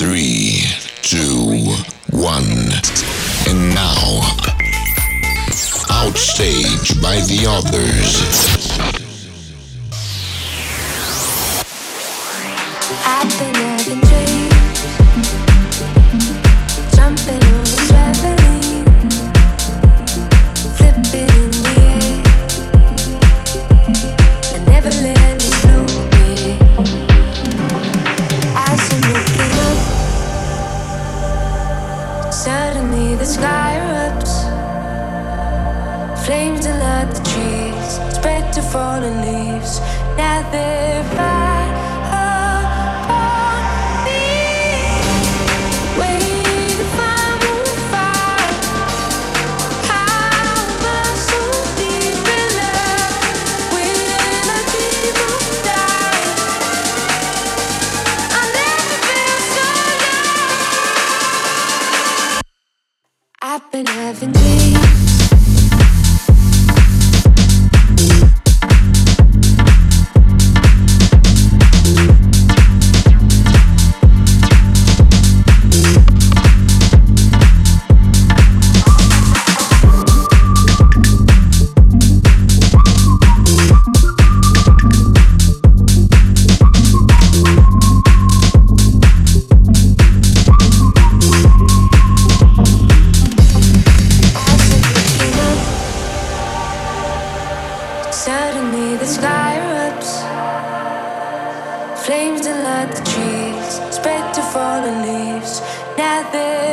Three, two, one. And now, Out Stage by the Otherz. that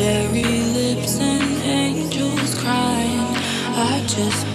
cherry lips and angels crying. I just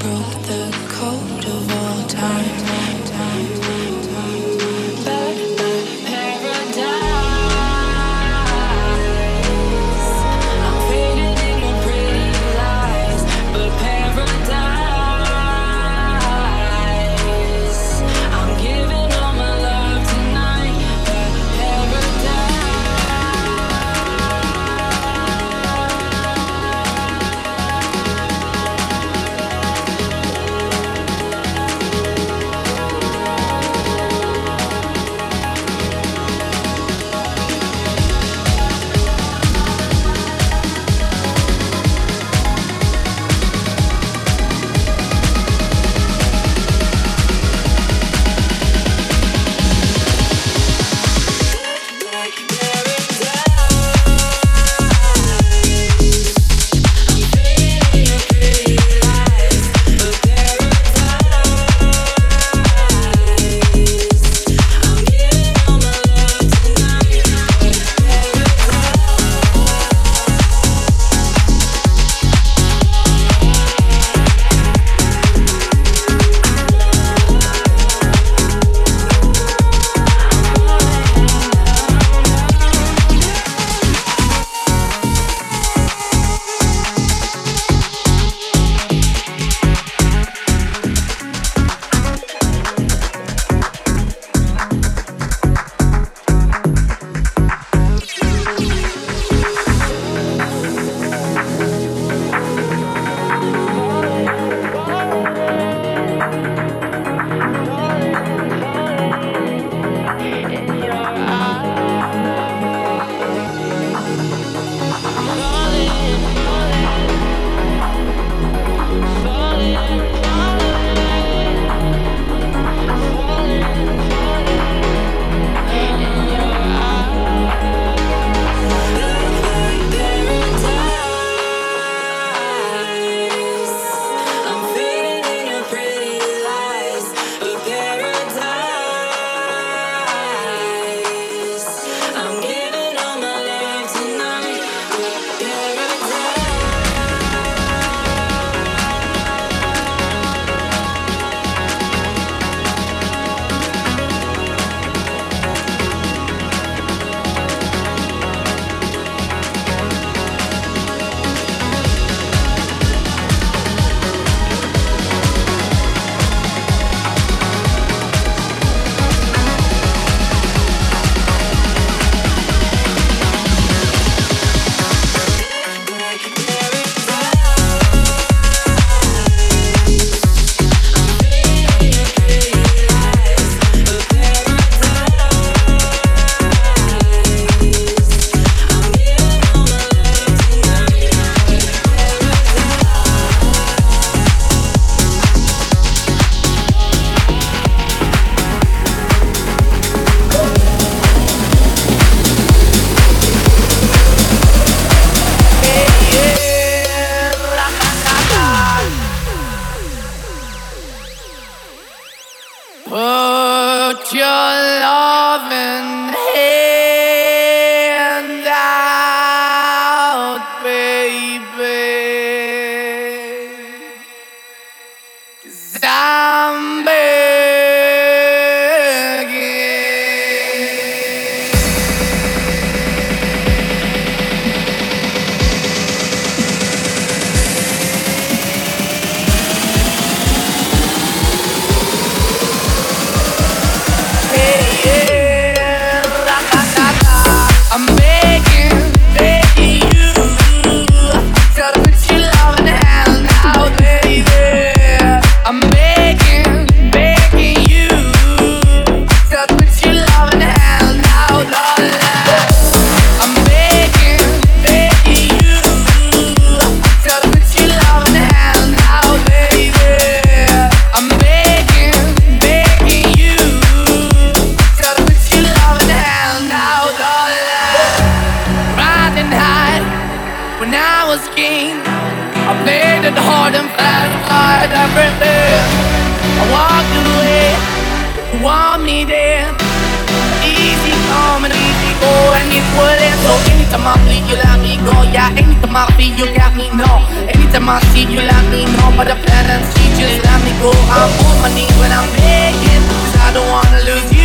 Anytime I bleed, you let me go. Yeah, anytime I feel, you got me, no. Anytime I see, you let me know. But the parents, she just let me go. I'm on my knees when I'm begging, cause I don't wanna lose you.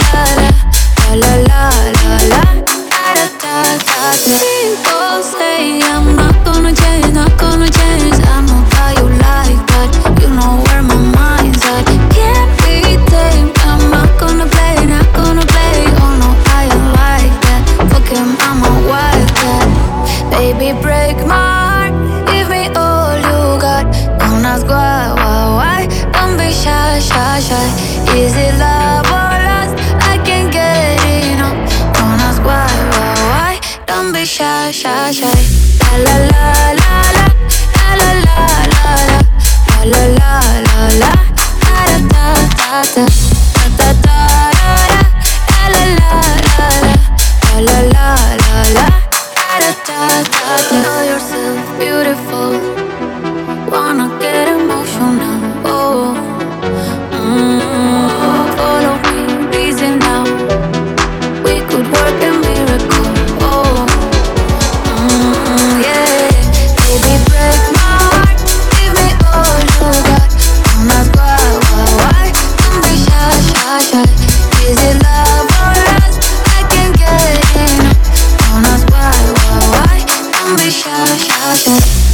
about that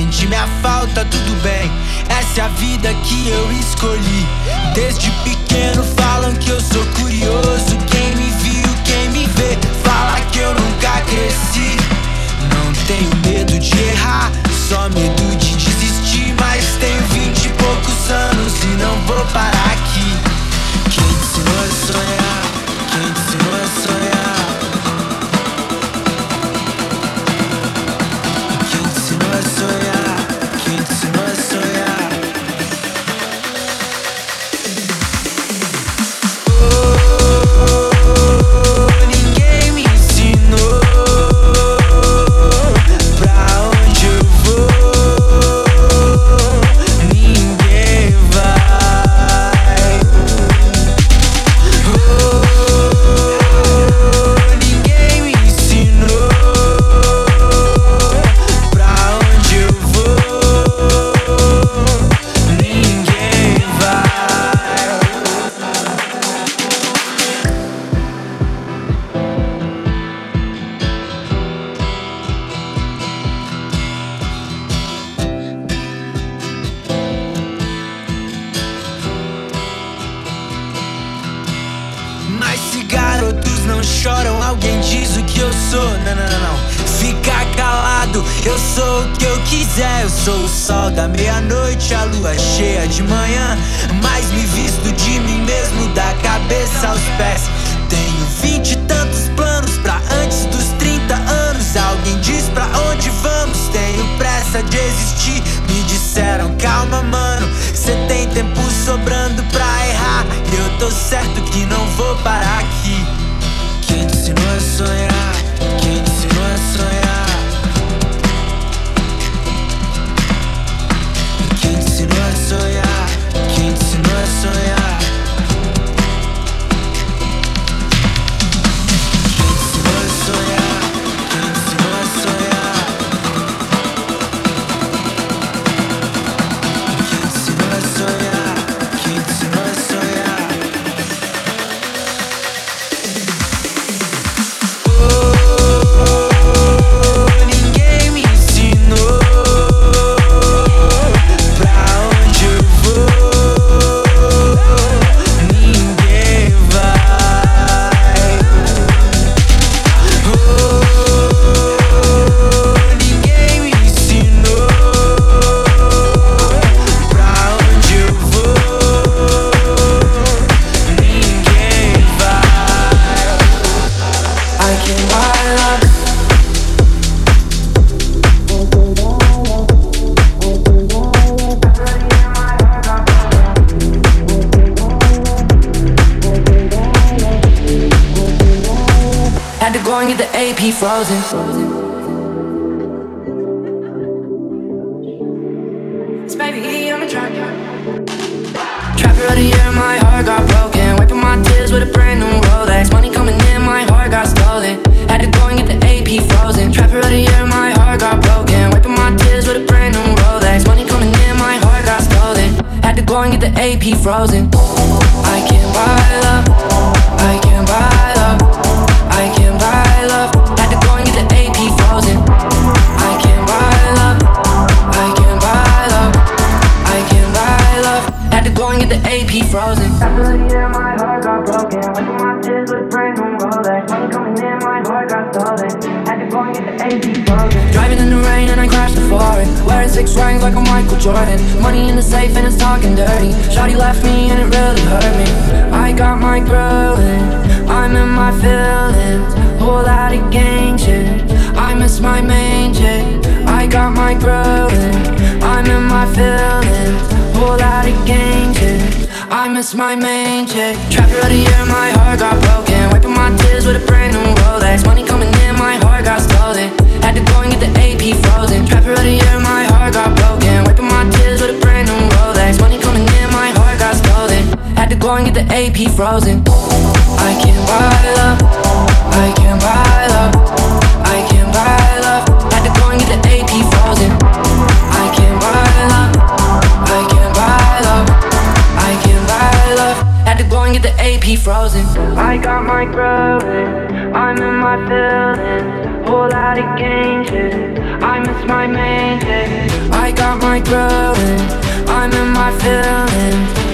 Sente minha falta, tudo bem. Essa é a vida que eu escolhi desde pequeno. frozen. go and get the AP frozen. I can buy love, I can buy love, I can buy love. Had to go and get the AP frozen. I can buy love, I can buy love, I can buy love. Had to go and get the AP frozen. I got my growing, I'm in my feelings. Pull out of game. I miss my main shit. I got my growing, I'm in my feelings.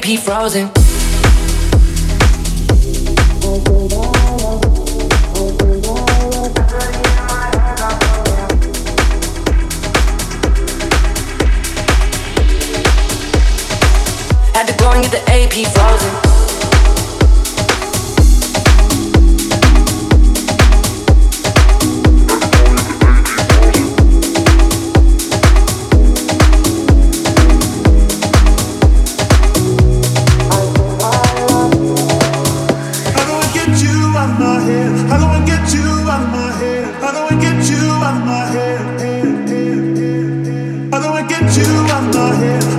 baby frozen. Had to go and get the AP frozen. you on my here.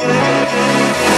yeah, yeah.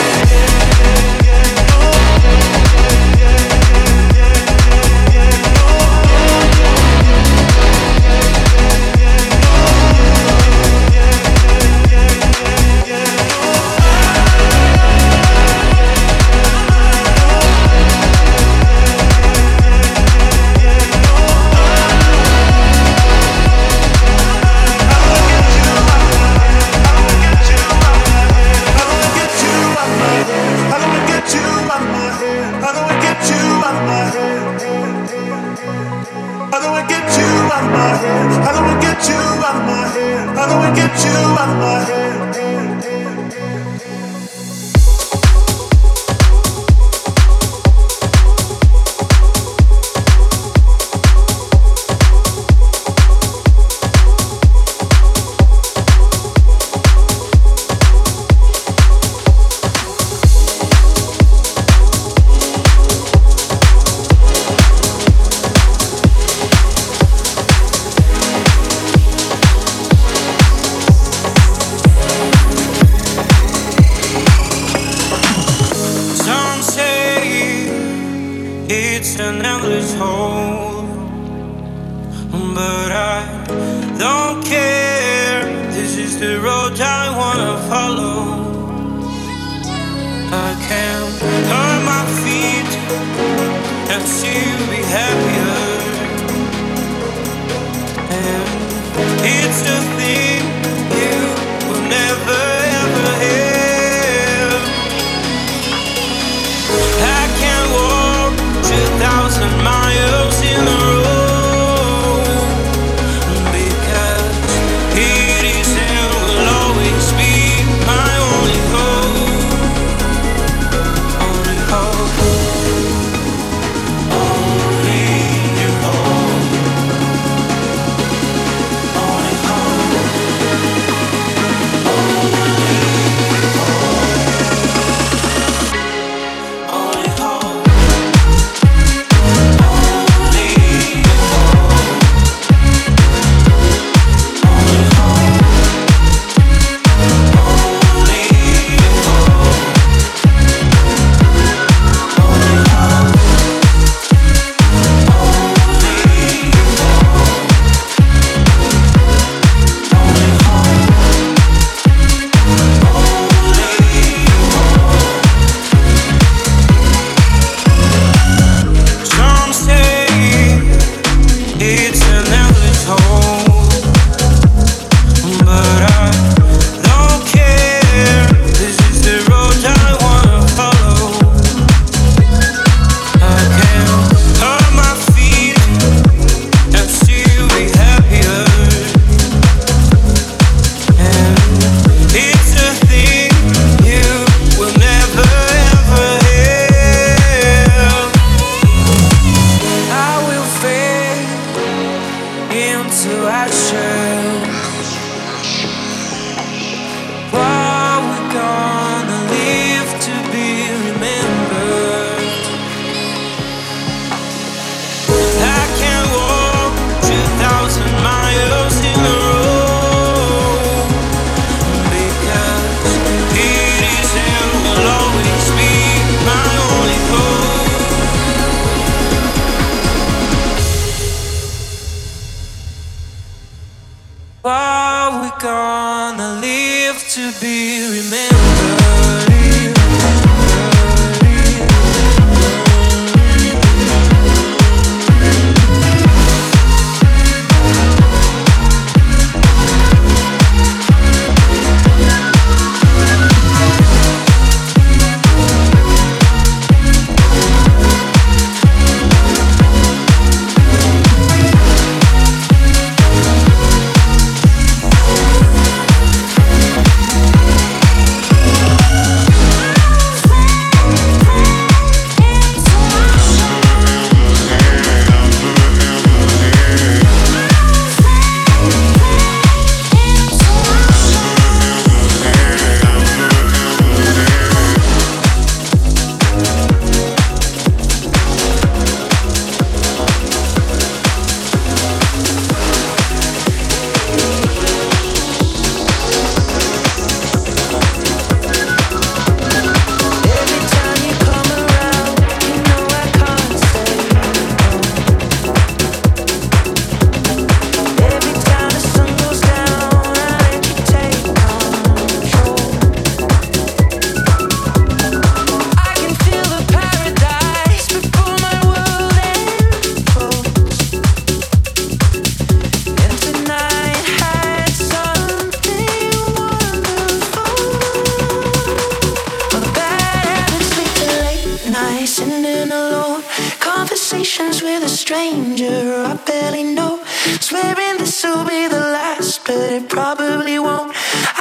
stranger I barely know. Swearing this will be the last, but it probably won't.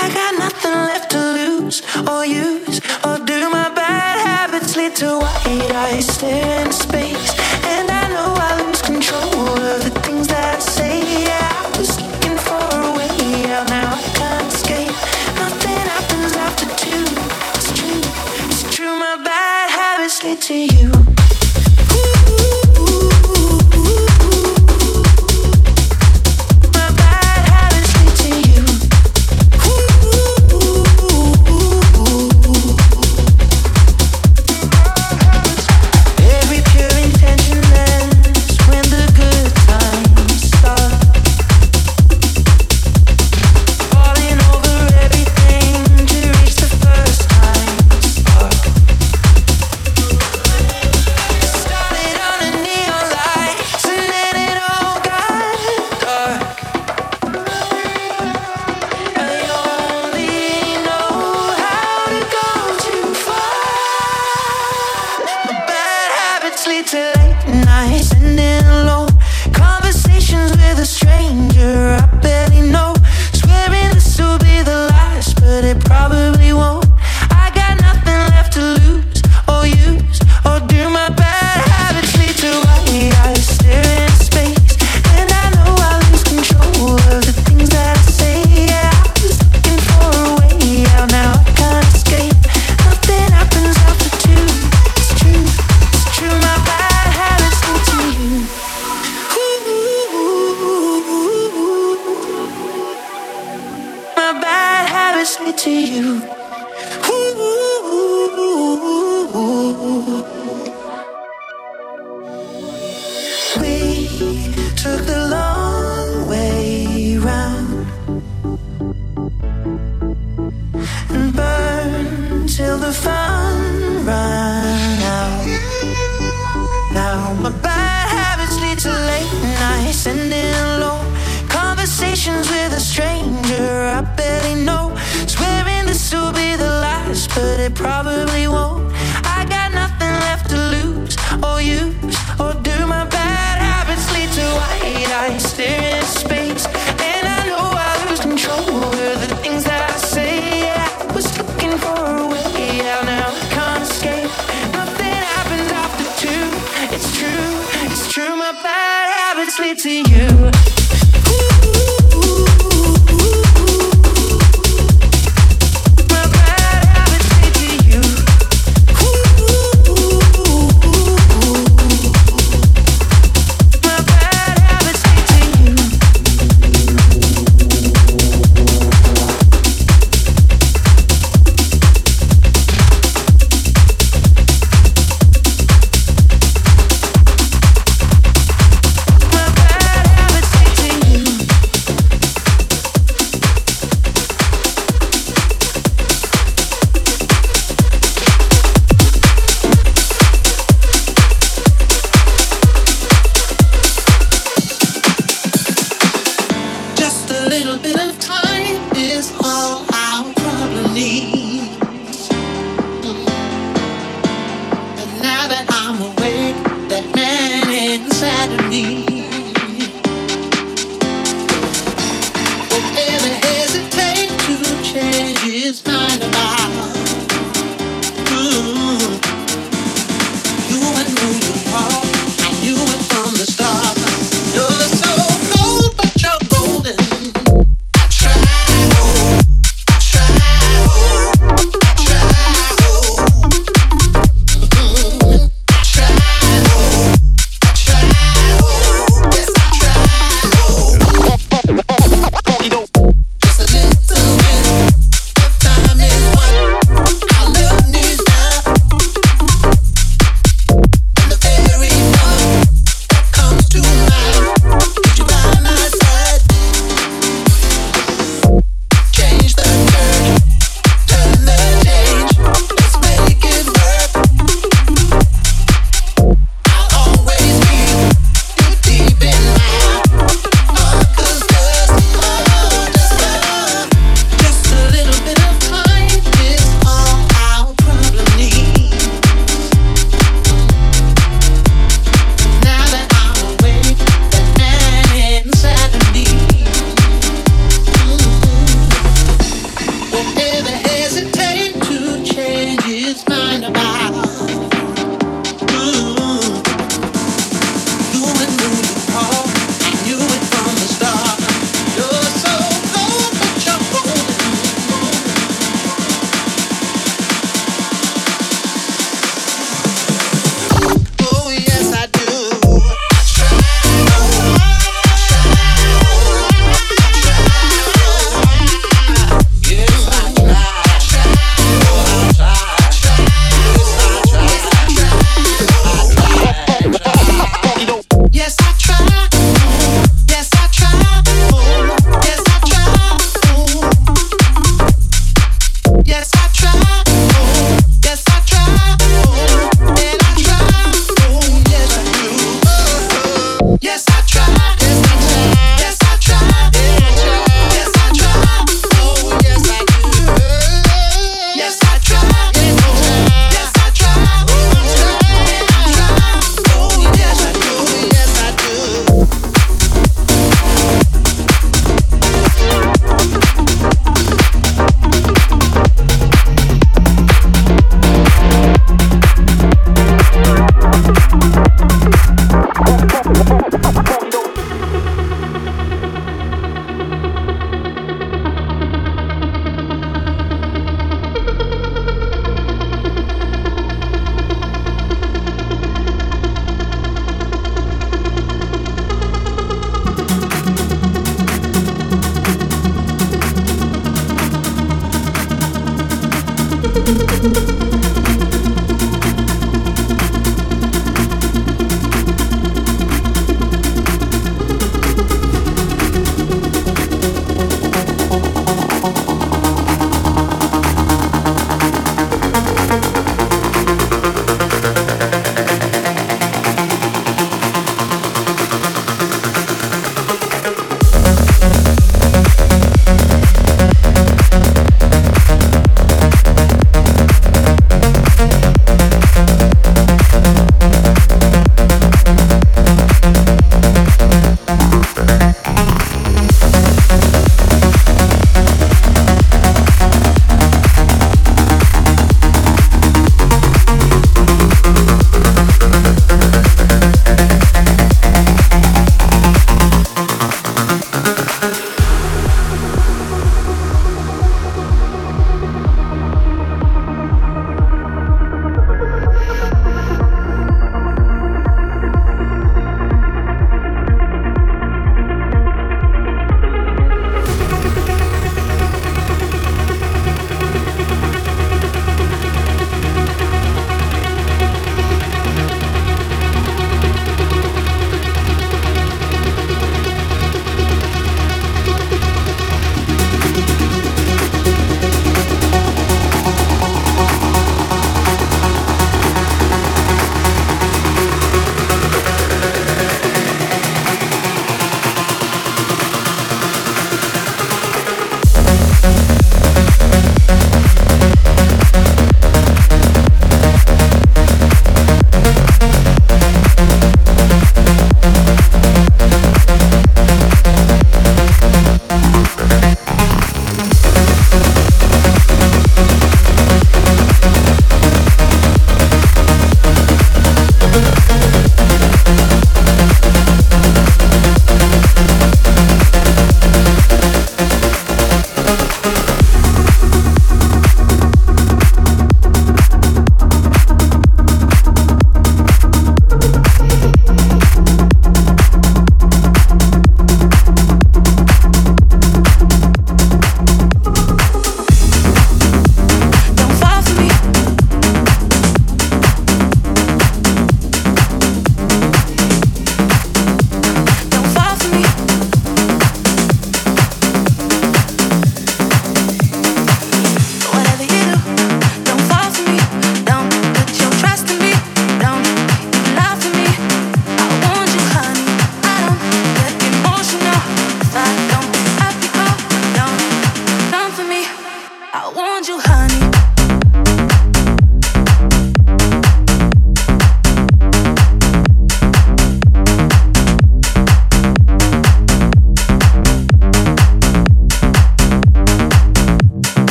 I got nothing left to lose or use, or do my bad habits lead to white eyes staring?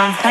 Sounds.